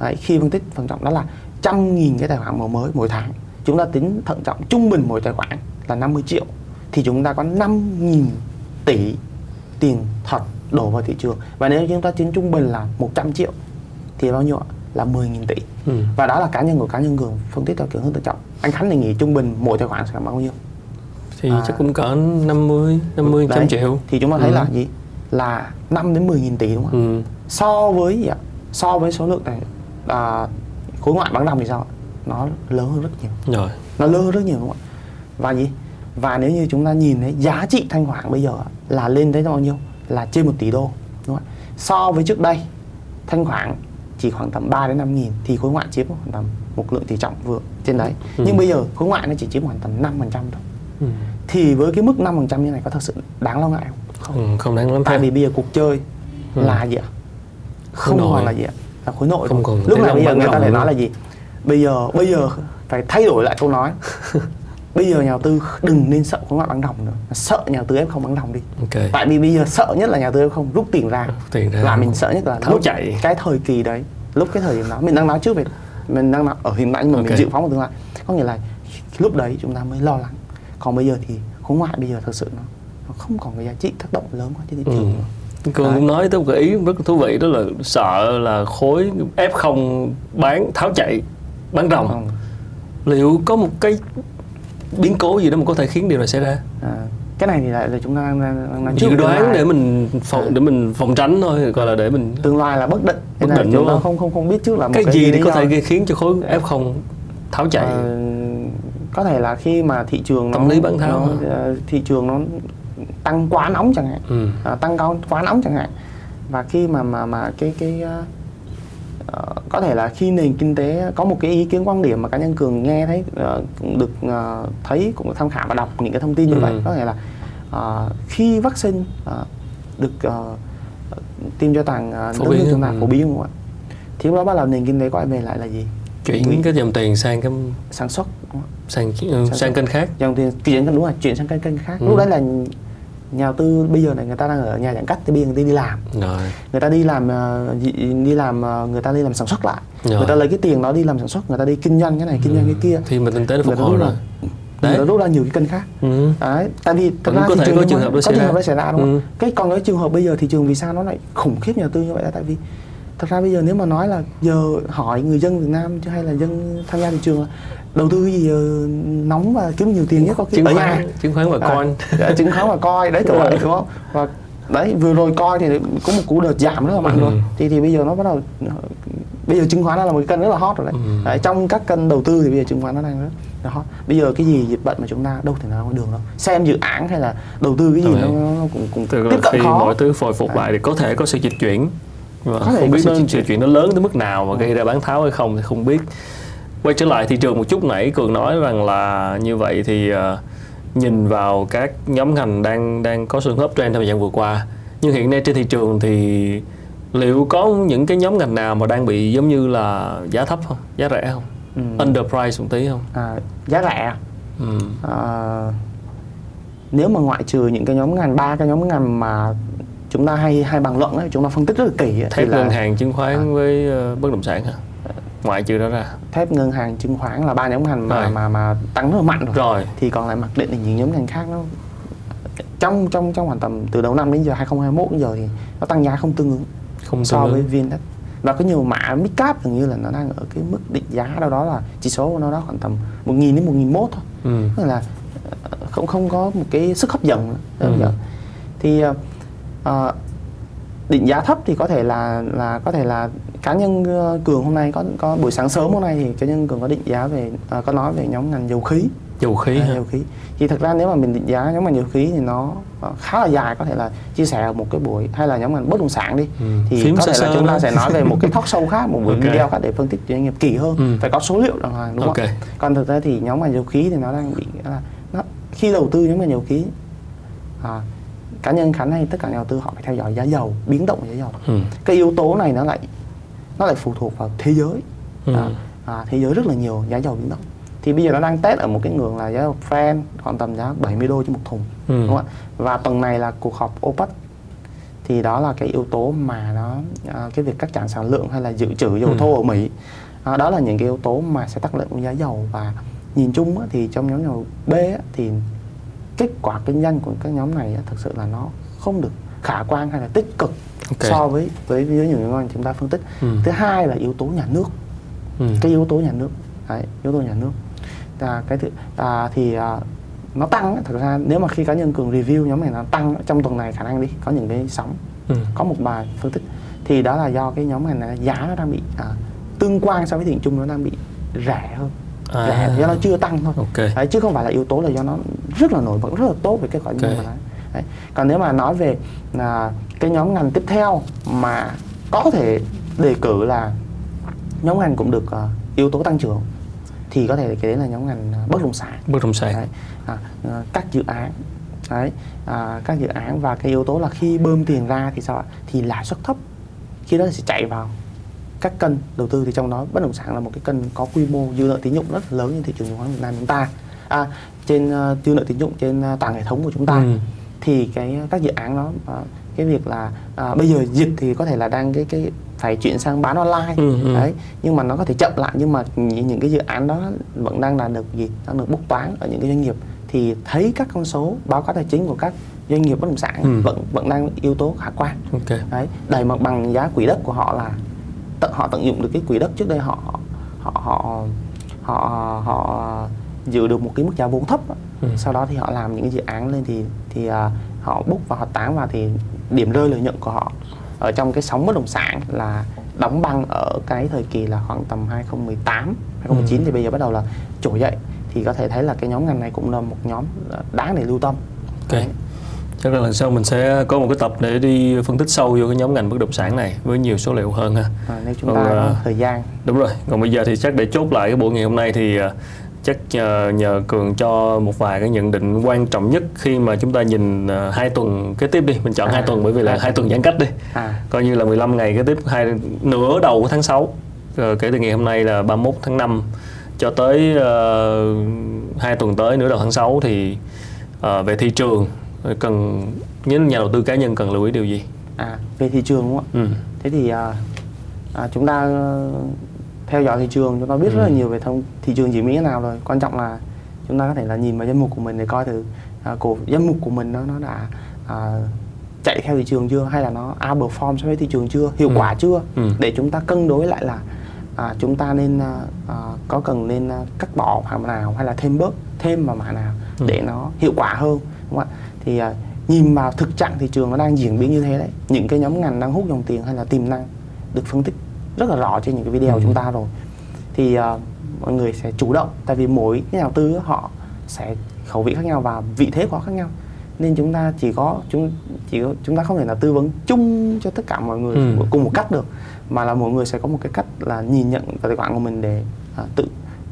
Đấy, khi phân tích thận trọng đó là trăm nghìn cái tài khoản mở mới mỗi tháng. Chúng ta tính thận trọng trung bình mỗi tài khoản là 50 triệu. Thì chúng ta có 5 nghìn tỷ tiền thật đổ vào thị trường. Và nếu chúng ta tính trung bình là 100 triệu thì bao nhiêu ạ? Là 10 nghìn tỷ. Ừ. và đó là cá nhân của cá nhân cường phân tích theo kiểu hướng thận trọng. Anh Khánh thì nghĩ trung bình mỗi tài khoản sẽ bao nhiêu? Thì à, chắc cũng cỡ 50 50 trăm triệu. Thì chúng ta thấy ừ. là gì? Là 5 đến 10 nghìn tỷ đúng không ừ. so với so với số lượng này à, khối ngoại bán đồng thì sao nó lớn hơn rất nhiều. Rồi. Nó lớn hơn rất nhiều đúng không ạ? Và gì? Và nếu như chúng ta nhìn thấy giá trị thanh khoản bây giờ là lên tới bao nhiêu? Là trên một tỷ đô đúng không ạ? So với trước đây thanh khoản chỉ khoảng tầm 3 đến 5 nghìn thì khối ngoại chiếm khoảng tầm một lượng tỷ trọng vừa trên đấy. Ừ. nhưng bây giờ khối ngoại nó chỉ chiếm khoảng tầm 5 phần trăm thôi. Ừ. thì với cái mức 5 phần trăm như này có thật sự đáng lo ngại không? Không, ừ, không đáng lắm tại vì bây giờ cuộc chơi ừ. là gì ạ? Không còn là gì ạ? Là khối nội không còn lúc này bây giờ người ta phải nói là gì? Bây giờ bây giờ phải thay đổi lại câu nói <laughs> bây giờ nhà đầu tư đừng nên sợ khối ngoại bán đồng nữa. Sợ nhà đầu tư em không bán đồng đi. Okay. tại vì bây giờ sợ nhất là nhà đầu tư em không rút tiền ra, tiền ra. Là mình sợ nhất là tháo chạy. cái thời kỳ đấy lúc cái thời điểm đó mình đang nói trước về mình đang nói ở hiện tại nhưng mà okay. mình dự phóng vào tương lai. Có nghĩa là lúc đấy chúng ta mới lo lắng. Còn bây giờ thì khối ngoại bây giờ thật sự nó, nó không còn cái giá trị tác động lớn quá trên thị trường ừ. Cường cũng nói tới một cái ý rất thú vị đó là sợ là khối F0 bán tháo chạy bán rồng liệu có một cái biến cố gì đó mà có thể khiến điều này xảy ra? À, cái này thì lại là chúng ta đang, đang, đang dự đoán để mình phòng à. để mình phòng tránh thôi gọi là để mình tương lai là bất định. Bất định chúng ta không? không không biết trước là một cái, cái gì thì có thể khiến cho khối F0 tháo chạy? À, có thể là khi mà thị trường tâm nó, lý bán tháo nó, ờ, thị trường nó tăng quá nóng chẳng hạn. Ừ. à, tăng cao quá nóng chẳng hạn. Và khi mà mà mà cái cái uh, có thể là khi nền kinh tế có một cái ý kiến quan điểm mà cá nhân cường nghe thấy uh, cũng được uh, thấy cũng tham khảo và đọc những cái thông tin như ừ. vậy có thể là uh, khi vaccine uh, được uh, tiêm cho toàn uh, đất nước chúng ta phổ biến không ạ? Thì lúc đó bắt đầu nền kinh tế quay về lại là gì? Chuyển cái dòng tiền sang cái sản xuất sang sang, sang kênh khác. Dòng tiền chuyển đúng rồi chuyển sang kênh kênh khác. Ừ. lúc đấy là nhà đầu tư bây giờ này người ta đang ở nhà giãn cách thì bây giờ người ta đi làm rồi. người ta đi làm ờ, đi làm ờ, người ta đi làm sản xuất lại rồi. người ta lấy cái tiền đó đi làm sản xuất người ta đi kinh doanh cái này kinh ừ. doanh cái kia thì mình kinh tế nó phục hồi rồi đấy nó rút ra nhiều cái kênh khác ừ. đấy tại vì thật ra có thể có trường có trường hợp đó xảy ra đúng không ừ. cái còn cái trường hợp bây giờ thị trường vì sao nó lại khủng khiếp nhà tư như vậy là tại vì thật ra bây giờ nếu mà nói là giờ hỏi người dân Việt Nam chứ hay là dân tham gia thị trường là đầu tư gì giờ nóng và kiếm nhiều tiền nhất có chứng khoán chứng khoán và coin. à, chứng khoán và coi đấy kiểu vậy đúng không? Và đấy vừa rồi coi thì có một cú đợt giảm rất là mạnh ừ. rồi thì thì bây giờ nó bắt đầu bây giờ chứng khoán nó là một cái kênh rất là hot rồi đấy. Ừ. đấy trong các kênh đầu tư thì bây giờ chứng khoán nó đang rất là hot. Bây giờ cái gì dịch bệnh mà chúng ta đâu thể nào có đường đâu. Xem dự án hay là đầu tư cái gì nó, nó cũng cũng Từ tiếp cận khó. mọi thứ hồi phục lại thì có thể có sự dịch chuyển và không biết nó sự chuyện nó lớn tới mức nào mà gây ra bán tháo hay không thì không biết. Quay trở lại thị trường một chút nãy cường nói rằng là như vậy thì uh, nhìn vào các nhóm ngành đang đang có sự hấp trend trong thời gian vừa qua. Nhưng hiện nay trên thị trường thì liệu có những cái nhóm ngành nào mà đang bị giống như là giá thấp không? Giá rẻ không? Ừ. underprice một tí không? À, giá rẻ. Ừ. à, nếu mà ngoại trừ những cái nhóm ngành ba cái nhóm ngành mà chúng ta hay hay bàn luận ấy, chúng ta phân tích rất là kỹ thép ngân hàng chứng khoán à. với uh, bất động sản hả? Ngoại trừ đó ra. Thép ngân hàng chứng khoán là ba nhóm ngành mà, mà mà tăng rất là mạnh rồi. rồi. Thì còn lại mặc định là những nhóm ngành khác nó trong trong trong khoảng tầm từ đầu năm đến giờ 2021 đến giờ thì nó tăng giá không tương ứng không so với VN-Index và có nhiều mã mid cap gần như là nó đang ở cái mức định giá đâu đó là chỉ số của nó đó khoảng tầm 1.000 đến 1.001 thôi. Ừ. tức là ờ, không không có một cái sức hấp dẫn. Nữa ừ. thì uh, định giá thấp thì có thể là là có thể là cá nhân ờ, cường hôm nay có có buổi sáng sớm hôm nay thì cá nhân cường có định giá về à, có nói về nhóm ngành dầu khí dầu khí à, dầu khí thì thật ra nếu mà mình định giá nhóm ngành dầu khí thì nó ờ, khá là dài có thể là chia sẻ một cái buổi hay là nhóm ngành bất động sản đi Ừ. thì Phím có thể là chúng ta sẽ nói về một cái talk show khác một buổi <laughs> Ok. video khác để phân tích doanh nghiệp kỳ hơn Ừ. phải có số liệu đàng hoàng đúng Ok. không còn thực ra thì nhóm ngành dầu khí thì nó đang bị là nó khi đầu tư nhóm ngành dầu khí à, cá nhân khánh hay tất cả nhà đầu tư họ phải theo dõi giá dầu biến động của giá dầu Ừ. cái yếu tố này nó lại nó lại phụ thuộc vào thế giới Ừ. à, à, thế giới rất là nhiều giá dầu biến động thì bây giờ nó đang test ở một cái ngưỡng là giá dầu Brent khoảng tầm giá 70 đô trên một thùng Ừ. đúng không ạ và tuần này là cuộc họp OPEC thì đó là cái yếu tố mà nó à, cái việc cắt giảm sản lượng hay là dự trữ dầu Ừ. thô ở Mỹ à, đó là những cái yếu tố mà sẽ tác động giá dầu và nhìn chung á, thì trong nhóm dầu B á, thì kết quả kinh doanh của các nhóm này thực sự là nó không được khả quan hay là tích cực Ok. so với với với những nhóm chúng ta phân tích Ừ. thứ hai là yếu tố nhà nước Ừ. cái yếu tố nhà nước đấy, yếu tố nhà nước à, cái thứ à, thì à, nó tăng thực ra nếu mà khi cá nhân cường review nhóm này nó tăng trong tuần này khả năng đi có những cái sóng Ừ. có một bài phân tích thì đó là do cái nhóm này là giá nó đang bị à, tương quan so với thị trường chung nó đang bị rẻ hơn À. rẻ do nó chưa tăng thôi Ok. đấy, chứ không phải là yếu tố là do nó rất là nổi bật rất là tốt về kết quả kinh Ok. doanh của nó đấy. còn nếu mà nói về là cái nhóm ngành tiếp theo mà có thể đề cử là nhóm ngành cũng được à, yếu tố tăng trưởng thì có thể kể đến là nhóm ngành à, bất động sản Bất động sản. đấy, à, à, các dự án đấy à, các dự án và cái yếu tố là khi bơm tiền ra thì sao ạ thì lãi suất thấp khi đó sẽ chạy vào các kênh đầu tư thì trong đó bất động sản là một cái kênh có quy mô dư nợ tín dụng rất là lớn trên thị trường chứng khoán Việt Nam chúng ta à, trên uh, dư nợ tín dụng trên uh, toàn hệ thống của chúng ta Ừ. thì cái các dự án đó à, cái việc là à, bây giờ dịch thì có thể là đang cái cái phải chuyển sang bán online Ừ, ừ. đấy nhưng mà nó có thể chậm lại nhưng mà những, những cái dự án đó vẫn đang đạt được gì đang được bốc toán ở những cái doanh nghiệp thì thấy các con số báo cáo tài chính của các doanh nghiệp bất động sản Ừ. vẫn vẫn đang yếu tố khả quan Ok. đấy đẩy mặt bằng giá quỹ đất của họ là tận họ tận dụng được cái quỹ đất trước đây họ họ họ họ họ giữ được một cái mức giá vốn thấp. Ừ. sau đó thì họ làm những cái dự án lên thì thì à, họ bút và họ tán vào thì điểm rơi lợi nhuận của họ ở trong cái sóng bất động sản là đóng băng ở cái thời kỳ là khoảng tầm 2018 2019 Ừ. thì bây giờ bắt đầu là trỗi dậy thì có thể thấy là cái nhóm ngành này cũng là một nhóm đáng để lưu tâm Ok. Đấy. Chắc là lần sau mình sẽ có một cái tập để đi phân tích sâu vô cái nhóm ngành bất động sản này với nhiều số liệu hơn ha. À, nếu chúng Còn, ta có à, thời gian Đúng rồi. Còn bây giờ thì chắc để chốt lại cái buổi ngày hôm nay thì à, chắc nhờ, nhờ Cường cho một vài cái nhận định quan trọng nhất khi mà chúng ta nhìn à, hai tuần kế tiếp đi. Mình chọn À, hai tuần bởi vì là hai hai tuần giãn cách đi. à Coi như là 15 ngày kế tiếp hai nửa đầu của tháng 6 Rồi kể từ ngày hôm nay là 31 tháng 5 cho tới uh, hai tuần tới nửa đầu tháng 6 thì ờ, về thị trường cần những nhà đầu tư cá nhân cần lưu ý điều gì? à về thị trường đúng không ạ Ừ. thế thì à, à, chúng ta ờ, theo dõi thị trường chúng ta biết rất là Ừ. nhiều về thông thị trường diễn biến thế nào rồi quan trọng là chúng ta có thể là nhìn vào danh mục của mình để coi thử à, cổ danh mục của mình nó nó đã à, chạy theo thị trường chưa hay là nó outperform so với thị trường chưa hiệu Ừ. quả chưa Ừ. để chúng ta cân đối lại là à, chúng ta nên à, à, có cần nên à, cắt bỏ mảng nào hay là thêm bớt thêm vào mảng nào Ừ. để nó hiệu quả hơn đúng không ạ thì à, nhìn vào thực trạng thị trường nó đang diễn biến như thế đấy những cái nhóm ngành đang hút dòng tiền hay là tiềm năng được phân tích rất là rõ trên những cái video Ừ. của chúng ta rồi thì à, mọi người sẽ chủ động tại vì mỗi cái nhà đầu tư họ sẽ khẩu vị khác nhau và vị thế của họ khác nhau nên chúng ta chỉ có chúng chỉ có, chúng ta không thể là tư vấn chung cho tất cả mọi người Ừ. cùng một cách được mà là mỗi người sẽ có một cái cách là nhìn nhận tài khoản của mình để à, tự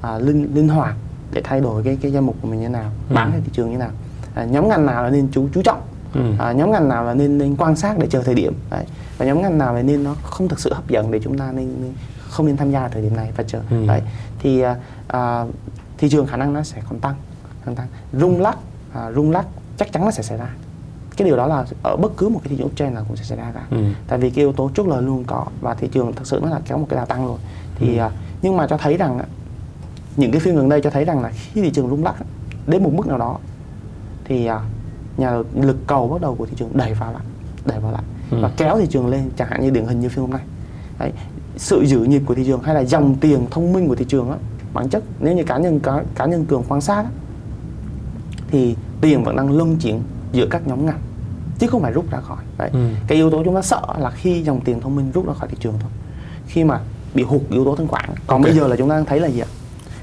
à, linh linh hoạt để thay đổi cái cái danh mục của mình như thế nào Ừ. bán theo thị trường như thế nào à, nhóm ngành nào là nên chú chú trọng? Ừ. à, nhóm ngành nào là nên nên quan sát để chờ thời điểm? Đấy. Và nhóm ngành nào là nên nó không thực sự hấp dẫn để chúng ta nên, nên không nên tham gia thời điểm này và chờ? Ừ. đấy. Thì à, à, thị trường khả năng nó sẽ còn tăng còn tăng. Rung lắc à, rung lắc chắc chắn nó sẽ xảy ra. Cái điều đó là ở bất cứ một cái thị trường uptrend nào cũng sẽ xảy ra cả. Ừ. tại vì cái yếu tố chốt lời luôn có và thị trường thực sự nó là kéo một cái đà tăng rồi. Thì Ừ. à, nhưng mà cho thấy rằng những cái phiên gần đây cho thấy rằng là khi thị trường rung lắc đến một mức nào đó thì à, nhà lực cầu bắt đầu của thị trường đẩy vào lại đẩy vào lại Ừ. và kéo thị trường lên chẳng hạn như điển hình như phiên hôm nay Đấy, sự giữ nhịp của thị trường hay là dòng tiền thông minh của thị trường á bản chất nếu như cá nhân cá, cá nhân cường quan sát á, thì tiền vẫn đang luân chuyển giữa các nhóm ngành chứ không phải rút ra khỏi đấy Ừ. cái yếu tố chúng ta sợ là khi dòng tiền thông minh rút ra khỏi thị trường thôi khi mà bị hụt yếu tố thanh khoản còn Ok. bây giờ là chúng ta đang thấy là gì ạ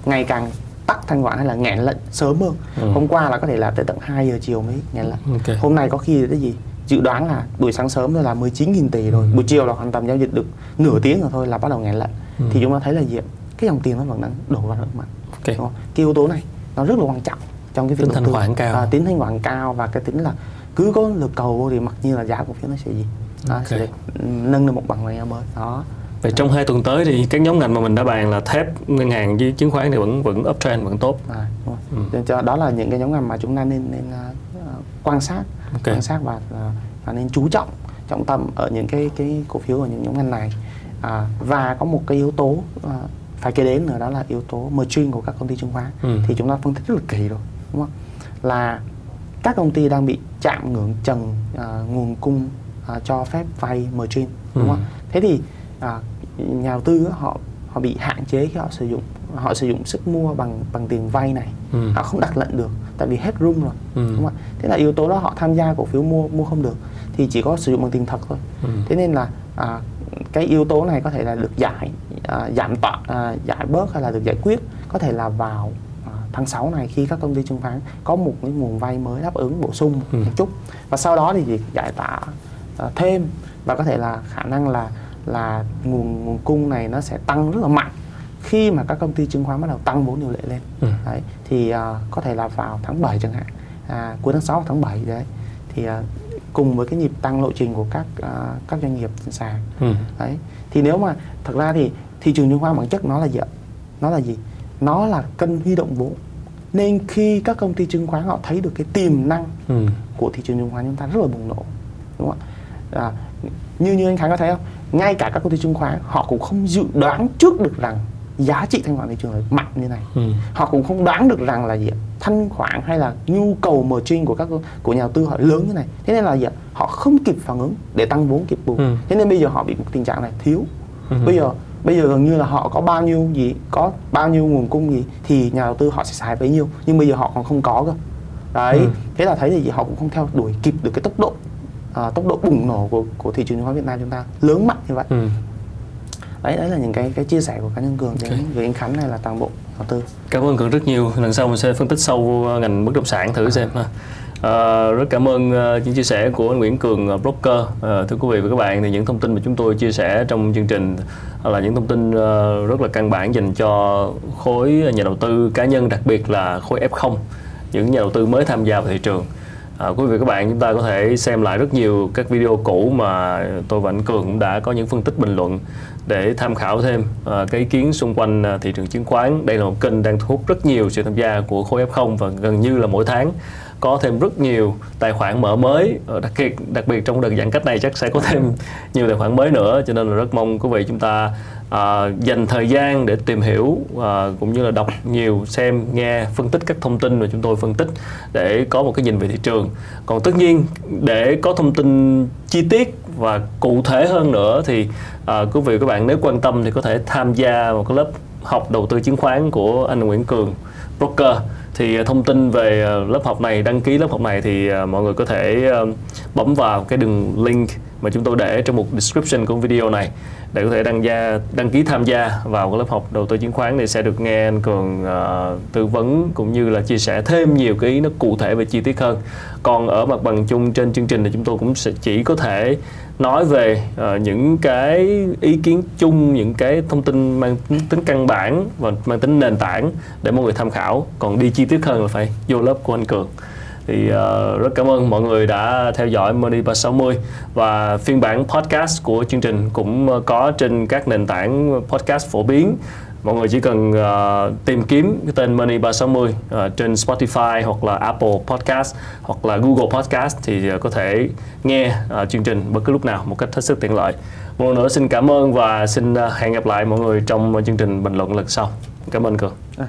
ngày càng tắt thanh khoản hay là nghẹn lệnh sớm hơn Ừ. hôm qua là có thể là tới tận 2 giờ chiều mới nghẹn lệnh Ok. hôm nay có khi là cái gì dự đoán là buổi sáng sớm là 19.000 tỷ rồi Ừ. buổi chiều là hoàn tầm giao dịch được nửa tiếng rồi thôi là bắt đầu nghẹn lệnh Ừ. thì chúng ta thấy là gì cái dòng tiền nó vẫn đang đổ vào nước mặt Ok. đúng không? cái yếu tố này nó rất là quan trọng trong cái việc Tính thanh khoản cao. à, tính thanh khoản cao và cái tính là cứ có lực cầu thì mặc nhiên là giá cổ phiếu nó sẽ gì nó Ok. sẽ nâng lên một bằng này mới đó Vậy trong hai tuần tới thì các nhóm ngành mà mình đã bàn là thép, ngân hàng với chứng khoán thì vẫn vẫn uptrend vẫn tốt. à, đúng Ừ. rồi. Cho- cho đó là những cái nhóm ngành mà chúng ta nên nên à, quan sát Ok. quan sát và và nên chú trọng trọng tâm ở những cái cái cổ phiếu ở những nhóm ngành này à, và có một cái yếu tố à, phải kể đến nữa đó là yếu tố margin của các công ty chứng khoán Ừ. thì chúng ta phân tích rất là kỳ rồi đúng không là các công ty đang bị chạm ngưỡng trần à, nguồn cung à, cho phép vay margin đúng Ừ. không thế thì à, nhà đầu tư họ họ bị hạn chế khi họ sử dụng họ sử dụng sức mua bằng bằng tiền vay này Ừ. họ không đặt lệnh được tại vì hết room rồi Ừ. đúng không ạ thế là yếu tố đó họ tham gia cổ phiếu mua mua không được thì chỉ có sử dụng bằng tiền thật thôi Ừ. thế nên là à, cái yếu tố này có thể là được giải à, giảm tọa à, giải bớt hay là được giải quyết có thể là vào à, tháng 6 này khi các công ty chứng khoán có một cái nguồn vay mới đáp ứng bổ sung Ừ. một chút và sau đó thì giải tỏa à, thêm và có thể là khả năng là là nguồn nguồn cung này nó sẽ tăng rất là mạnh khi mà các công ty chứng khoán bắt đầu tăng vốn điều lệ lên. Ừ. đấy thì à, có thể là vào tháng 7 chẳng hạn à, cuối tháng 6 hoặc tháng 7 đấy thì à, cùng với cái nhịp tăng lộ trình của các à, các doanh nghiệp trên sàn. Ừ. đấy thì nếu mà thật ra thì thị trường chứng khoán bản chất nó là gì ạ? Nó là gì? Nó là cân huy động vốn. Nên khi các công ty chứng khoán họ thấy được cái tiềm năng Ừ. của thị trường chứng khoán chúng ta rất là bùng nổ đúng không ạ? À, như như anh Khánh có thấy không ngay cả các công ty chứng khoán họ cũng không dự đoán trước được rằng giá trị thanh khoản thị trường là mạnh như này. Ừ. họ cũng không đoán được rằng là gì ạ? Thanh khoản hay là nhu cầu margin của các của nhà đầu tư họ lớn như này. Thế nên là gì ạ? Họ không kịp phản ứng để tăng vốn kịp bù. Ừ. thế nên bây giờ họ bị một tình trạng này thiếu. Ừ. bây giờ bây giờ gần như là họ có bao nhiêu gì có bao nhiêu nguồn cung gì thì nhà đầu tư họ sẽ xài bấy nhiêu. Nhưng bây giờ họ còn không có cơ. Đấy. Ừ. thế là thấy thì họ cũng không theo đuổi kịp được cái tốc độ à, tốc độ bùng nổ của của thị trường chứng khoán Việt Nam chúng ta lớn mạnh như vậy Ừ. đấy đấy là những cái cái chia sẻ của cá nhân cường đến Ok. với anh Khánh này là toàn bộ đầu tư Cảm ơn Cường rất nhiều. Lần sau mình sẽ phân tích sâu vô ngành bất động sản thử xem ha. À, rất cảm ơn uh, những chia sẻ của anh Nguyễn Cường uh, broker. À, thưa quý vị và các bạn thì những thông tin mà chúng tôi chia sẻ trong chương trình là những thông tin uh, rất là căn bản dành cho khối nhà đầu tư cá nhân đặc biệt là khối F0 những nhà đầu tư mới tham gia vào thị trường. À, quý vị các bạn chúng ta có thể xem lại rất nhiều các video cũ mà tôi và anh Cường cũng đã có những phân tích bình luận để tham khảo thêm à, cái ý kiến xung quanh ờ, thị trường chứng khoán. Đây là một kênh đang thu hút rất nhiều sự tham gia của khối F0 và gần như là mỗi tháng có thêm rất nhiều tài khoản mở mới đặc biệt đặc biệt trong đợt giãn cách này chắc sẽ có thêm nhiều tài khoản mới nữa cho nên là rất mong quý vị chúng ta à, dành thời gian để tìm hiểu à, cũng như là đọc nhiều xem nghe phân tích các thông tin mà chúng tôi phân tích để có một cái nhìn về thị trường. Còn tất nhiên để có thông tin chi tiết và cụ thể hơn nữa thì à, quý vị các bạn nếu quan tâm thì có thể tham gia một cái lớp học đầu tư chứng khoán của anh Nguyễn Cường broker. Thì thông tin về lớp học này đăng ký lớp học này thì mọi người có thể bấm vào cái đường link mà chúng tôi để trong một description của video này để có thể đăng gia đăng ký tham gia vào cái lớp học đầu tư chứng khoán thì sẽ được nghe anh Cường uh, tư vấn cũng như là chia sẻ thêm nhiều cái ý nó cụ thể và chi tiết hơn. Còn ở mặt bằng chung trên chương trình thì chúng tôi cũng sẽ chỉ có thể nói về uh, những cái ý kiến chung những cái thông tin mang tính căn bản và mang tính nền tảng để mọi người tham khảo. Còn đi chi tiết hơn là phải vô lớp của anh Cường thì uh, rất cảm ơn mọi người đã theo dõi Money 360 và phiên bản podcast của chương trình cũng ờ, có trên các nền tảng podcast phổ biến mọi người chỉ cần uh, tìm kiếm cái tên Money 360 uh, trên Spotify hoặc là Apple Podcast hoặc là Google Podcast thì uh, có thể nghe uh, chương trình bất cứ lúc nào một cách hết sức tiện lợi. Một lần nữa xin cảm ơn và xin uh, hẹn gặp lại mọi người trong chương trình bình luận lần sau. Cảm ơn Cường. à,